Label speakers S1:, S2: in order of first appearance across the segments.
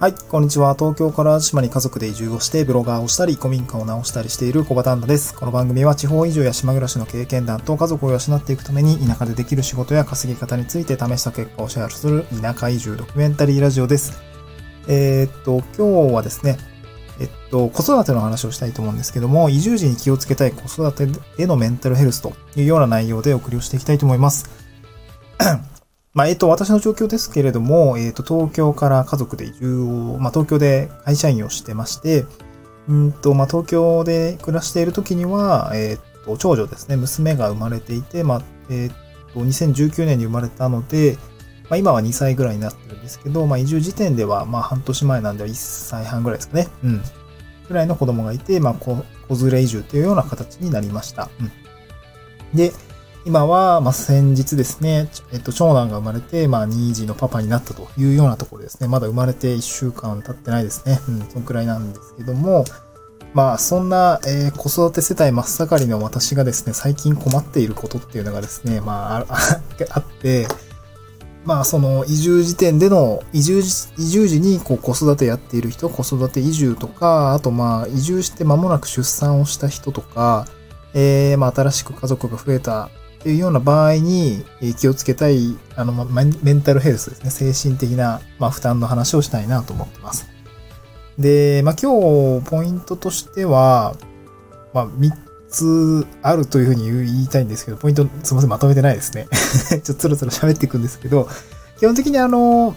S1: はい、こんにちは。東京から島に家族で移住をして、ブロガーをしたり、古民家を直したりしている小畑ンダです。この番組は地方移住や島暮らしの経験談と家族を養っていくために、田舎でできる仕事や稼ぎ方について試した結果をシェアする田舎移住ドキュメンタリーラジオです。えー、っと、今日はですね、えっと、子育ての話をしたいと思うんですけども、移住時に気をつけたい子育てへのメンタルヘルスというような内容でお送りをしていきたいと思います。まあ、えっと、私の状況ですけれども、えっと、東京から家族で移住を、まあ、東京で会社員をしてまして、うんと、まあ、東京で暮らしている時には、えっと、長女ですね、娘が生まれていて、まあ、えっと、2019年に生まれたので、まあ、今は2歳ぐらいになってるんですけど、まあ、移住時点では、まあ、半年前なんで1歳半ぐらいですかね。うん。ぐらいの子供がいて、まあ、子連れ移住というような形になりました。うん。で、今は、まあ、先日ですね、えっと、長男が生まれて、まあ、2児のパパになったというようなところですね。まだ生まれて1週間経ってないですね。うん、そのくらいなんですけども、まあ、そんな、えー、子育て世帯真っ盛りの私がですね、最近困っていることっていうのがですね、まあ、あって、まあ、その、移住時点での、移住、移住時に、こう、子育てやっている人、子育て移住とか、あと、まあ、移住して間もなく出産をした人とか、えー、まあ、新しく家族が増えたっていうような場合に気をつけたい、あの、メンタルヘルスですね。精神的な、まあ、負担の話をしたいなと思ってます。で、まあ、今日、ポイントとしては、まあ、3つあるというふうに言いたいんですけど、ポイント、すみません、まとめてないですね。ちょっとつろつろ喋っていくんですけど、基本的にあの、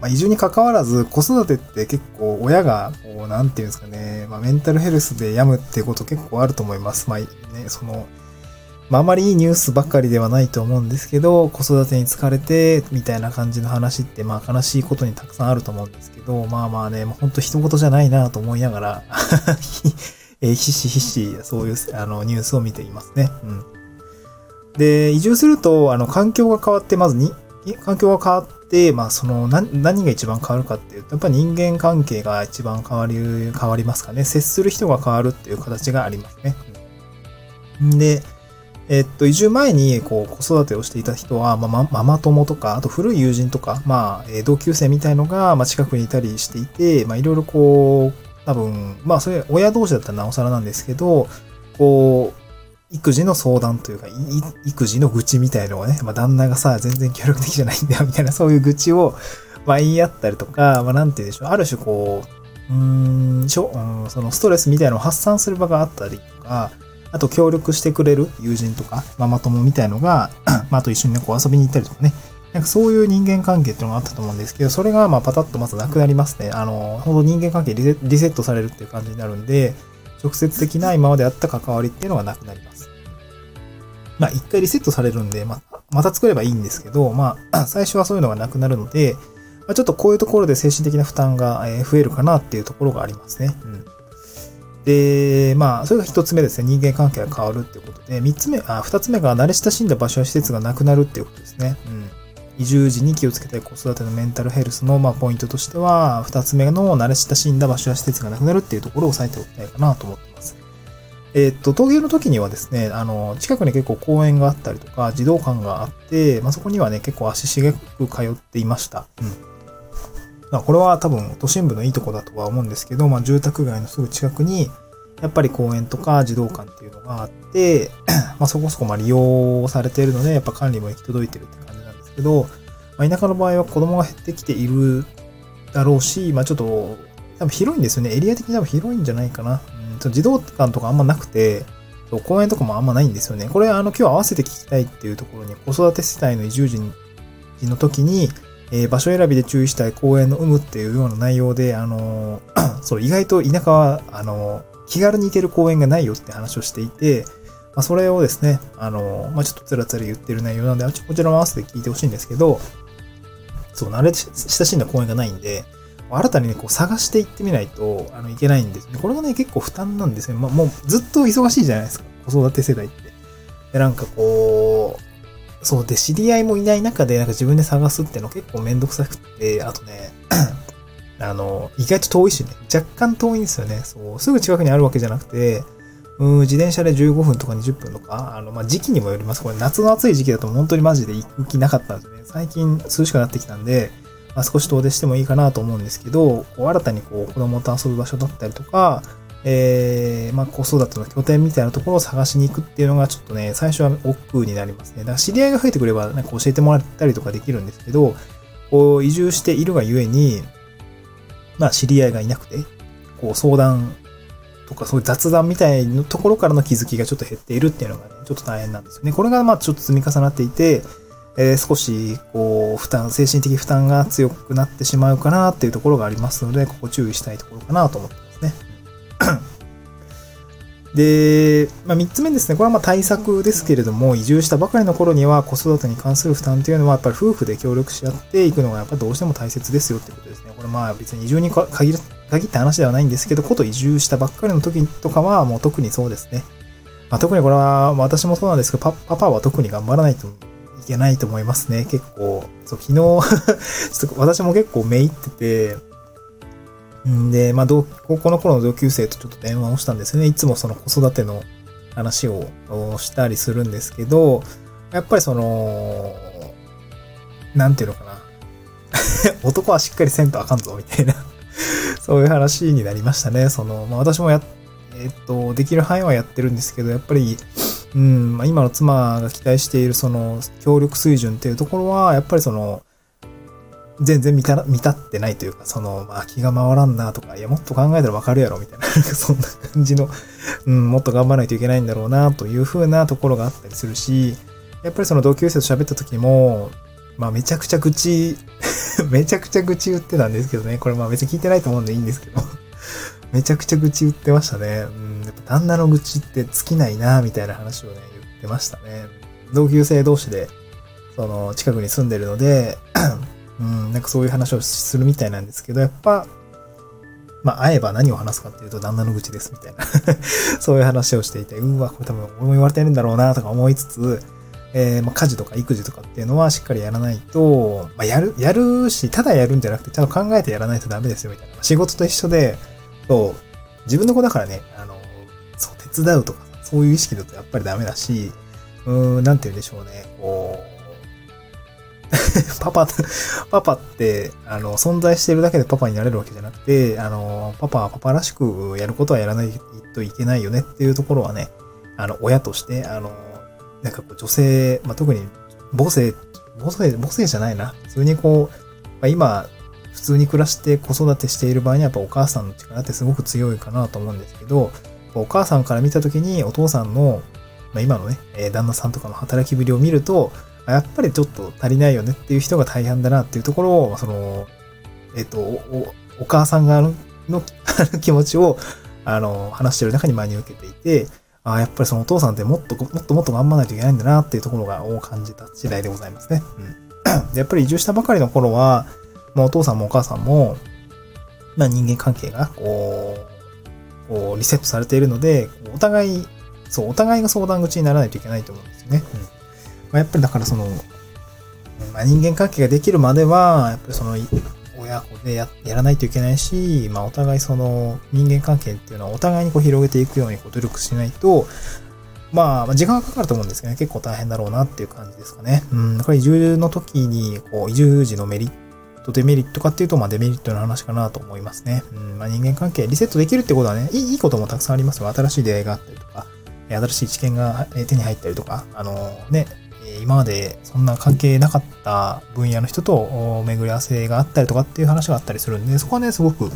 S1: まあ、移住に関わらず、子育てって結構親が、こう、なんていうんですかね、まあ、メンタルヘルスで病むってこと結構あると思います。まあ、ね、その、まあ、あまりいいニュースばっかりではないと思うんですけど、子育てに疲れて、みたいな感じの話って、まあ悲しいことにたくさんあると思うんですけど、まあまあね、もうほんと一言じゃないなと思いながら えー、ひしひし、そういう、あの、ニュースを見ていますね。うん。で、移住すると、あの、環境が変わって、まずに、環境が変わって、まあ、その、何、が一番変わるかっていうと、やっぱり人間関係が一番変わり、変わりますかね。接する人が変わるっていう形がありますね。うんで、えっと、移住前に、こう、子育てをしていた人は、まあ、ママ友とか、あと古い友人とか、まあ、え同級生みたいのが、まあ、近くにいたりしていて、まあ、いろいろこう、多分、まあ、それ、親同士だったらなおさらなんですけど、こう、育児の相談というか、育児の愚痴みたいのをね、まあ、旦那がさ、全然協力的じゃないんだよ、みたいな、そういう愚痴を、まあ、言い合ったりとか、まあ、なんて言うでしょう、ある種こう、うーん、しょ、うん、そのストレスみたいのを発散する場があったりとか、あと協力してくれる友人とか、ママ友みたいのが、まあ、と一緒にね、こう遊びに行ったりとかね。なんかそういう人間関係っていうのがあったと思うんですけど、それがまあパタッとまずなくなりますね。あの、ほんと人間関係リセットされるっていう感じになるんで、直接的な今まであった関わりっていうのがなくなります。まあ一回リセットされるんで、まあ、また作ればいいんですけど、まあ、最初はそういうのがなくなるので、まあ、ちょっとこういうところで精神的な負担が増えるかなっていうところがありますね。うんで、まあ、それが一つ目ですね。人間関係が変わるっていうことで、三つ目、あ、二つ目が慣れ親しんだ場所や施設がなくなるっていうことですね。うん。移住時に気をつけたい子育てのメンタルヘルスの、まあ、ポイントとしては、二つ目の慣れ親しんだ場所や施設がなくなるっていうところを押さえておきたいかなと思ってます。えー、っと、陶芸の時にはですね、あの、近くに結構公園があったりとか、児童館があって、まあ、そこにはね、結構足しげく通っていました。うん。まあ、これは多分都心部のいいとこだとは思うんですけど、まあ、住宅街のすぐ近くに、やっぱり公園とか児童館っていうのがあって、まあ、そこそこま利用されているので、やっぱ管理も行き届いてるって感じなんですけど、まあ、田舎の場合は子供が減ってきているだろうし、まあ、ちょっと、多分広いんですよね。エリア的に多分広いんじゃないかな。うん、児童館とかあんまなくて、公園とかもあんまないんですよね。これ、あの、今日合わせて聞きたいっていうところに、子育て世帯の移住時の時に、えー、場所選びで注意したい公園の有無っていうような内容で、あのー、そう、意外と田舎は、あのー、気軽に行ける公園がないよって話をしていて、まあ、それをですね、あのまあ、ちょっとつらつら言ってる内容なんで、こちらも合わせて聞いてほしいんですけど、そう、慣れ親しんだ公園がないんで、新たにね、こう探していってみないと、あの、いけないんですね。これがね、結構負担なんですね。まあ、もうずっと忙しいじゃないですか。子育て世代って。で、なんかこう、そうで、知り合いもいない中で、なんか自分で探すっての結構めんどくさくて、あとね、あの、意外と遠いしね、若干遠いんですよね。そう、すぐ近くにあるわけじゃなくて、うん、自転車で15分とか20分とか、あの、まあ、時期にもよります。これ夏の暑い時期だと本当にマジで行く気なかったんですね。最近涼しくなってきたんで、まあ、少し遠出してもいいかなと思うんですけど、こう新たにこう子供と遊ぶ場所だったりとか、えー、まあ、子育ての拠点みたいなところを探しに行くっていうのがちょっとね、最初は億劫になりますね。だから知り合いが増えてくれば、なんか教えてもらったりとかできるんですけど、こう移住しているがゆえに、まあ知り合いがいなくて、こう相談とかそういう雑談みたいなところからの気づきがちょっと減っているっていうのがね、ちょっと大変なんですよね。これがまあちょっと積み重なっていて、えー、少し、こう、負担、精神的負担が強くなってしまうかなっていうところがありますので、ここ注意したいところかなと思ってますね。で、まあ、3つ目ですね。これはま対策ですけれども、移住したばかりの頃には子育てに関する負担というのは、やっぱり夫婦で協力し合っていくのがやっぱどうしても大切ですよってことですね。これまあ別に移住に限限った話ではないんですけど、こと移住したばっかりの時とかはもう特にそうですね。まあ、特にこれは私もそうなんですけど、パパパは特に頑張らないといけないと思いますね。結構、そう昨日 ちょっと私も結構めいってて、で、まあ、高校の頃の同級生とちょっと電話をしたんですよね。いつもその子育ての話をしたりするんですけど、やっぱりその、なんていうのかな。男はしっかりせんとあかんぞ、みたいな そういう話になりましたね。その、まあ、私もや、えっと、できる範囲はやってるんですけど、やっぱり、うん、まあ、今の妻が期待しているその協力水準っていうところは、やっぱりその、全然満た、満たってないというか、その、まあ、気が回らんなとか、いや、もっと考えたらわかるやろ、みたいな、そんな感じの、うん、もっと頑張らないといけないんだろうな、というふうなところがあったりするし、やっぱりその同級生と喋った時も、まあ、めちゃくちゃ愚痴 めちゃくちゃ愚痴言ってたんですけどね、これまあ別に聞いてないと思うんでいいんですけどめちゃくちゃ愚痴言ってましたね。うん、やっぱ旦那の愚痴って尽きないな、みたいな話をね、言ってましたね。同級生同士で、その、近くに住んでるのでうん、なんかそういう話をするみたいなんですけど、やっぱ、まあ、会えば何を話すかっていうと、旦那の愚痴です、みたいな そういう話をしていて、うわ、これ多分俺も言われてるんだろうな、とか思いつつ、えー、まあ、家事とか育児とかっていうのはしっかりやらないと、まあ、やる、やるし、ただやるんじゃなくて、ちゃんと考えてやらないとダメですよ、みたいな。仕事と一緒で、そう、自分の子だからね、あの、そう、手伝うとか、そういう意識だとやっぱりダメだし、うーん、なんて言うんでしょうね、こう、パパ、パパって、あの、存在してるだけでパパになれるわけじゃなくて、あの、パパはパパらしくやることはやらないといけないよねっていうところはね、あの、親として、あの、なんかこう女性、まあ、特に母性、母性、母性じゃないな。普通にこう、まあ、今、普通に暮らして子育てしている場合にはやっぱお母さんの力ってすごく強いかなと思うんですけど、お母さんから見たときにお父さんの、まあ、今のね、旦那さんとかの働きぶりを見ると、やっぱりちょっと足りないよねっていう人が大半だなっていうところを、その、えっ、と、お、お母さん側の気持ちを、あの、話してる中に真に受けていて、あやっぱりそのお父さんってもっともっともっと頑張らないといけないんだなっていうところが、を感じた次第でございますね。うん。やっぱり移住したばかりの頃は、まあ、お父さんもお母さんも、まあ、人間関係が、こう、こう、リセットされているので、お互い、そう、お互いが相談口にならないといけないと思うんですよね。うん。まあ、やっぱりだからその、まあ、人間関係ができるまでは、やっぱりその、親子でやらないといけないし、まあ、お互いその人間関係っていうのはお互いにこう広げていくようにこう努力しないと、まあ、時間がかかると思うんですけどね、結構大変だろうなっていう感じですかね。うん、これ移住の時に、こう、移住時のメリット、デメリットかっていうと、まあデメリットの話かなと思いますね。うん、まあ人間関係リセットできるってことはね、いいいいこともたくさんありますよ。新しい出会いがあったりとか、新しい知見が手に入ったりとか、あのね、今までそんな関係なかった分野の人と巡り合わせがあったりとかっていう話があったりするんで、そこはね、すごく、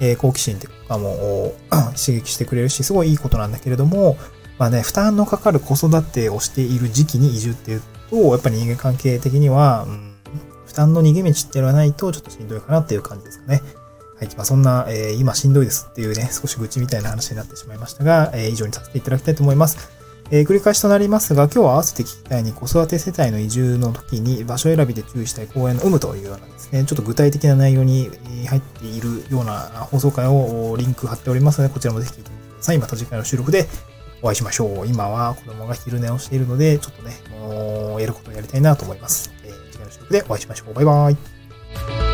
S1: え好奇心とかも 刺激してくれるし、すごいいいことなんだけれども、まあね、負担のかかる子育てをしている時期に移住っていうと、やっぱり人間関係的には、うん、負担の逃げ道っていうのはないとちょっとしんどいかなっていう感じですかね。はい。まあ、そんな、えー、今しんどいですっていうね、少し愚痴みたいな話になってしまいましたが、えー、以上にさせていただきたいと思います。えー、繰り返しとなりますが、今日は合わせて聞きたいに子育て世帯の移住の時に場所選びで注意したい公園の有無というようなですね、ちょっと具体的な内容に入っているような放送回をリンク貼っておりますので、こちらもぜひ聞いてみてください。また次回の収録でお会いしましょう。今は子供が昼寝をしているので、ちょっとね、もうやることをやりたいなと思います。えー、次回の収録でお会いしましょう。バイバイ。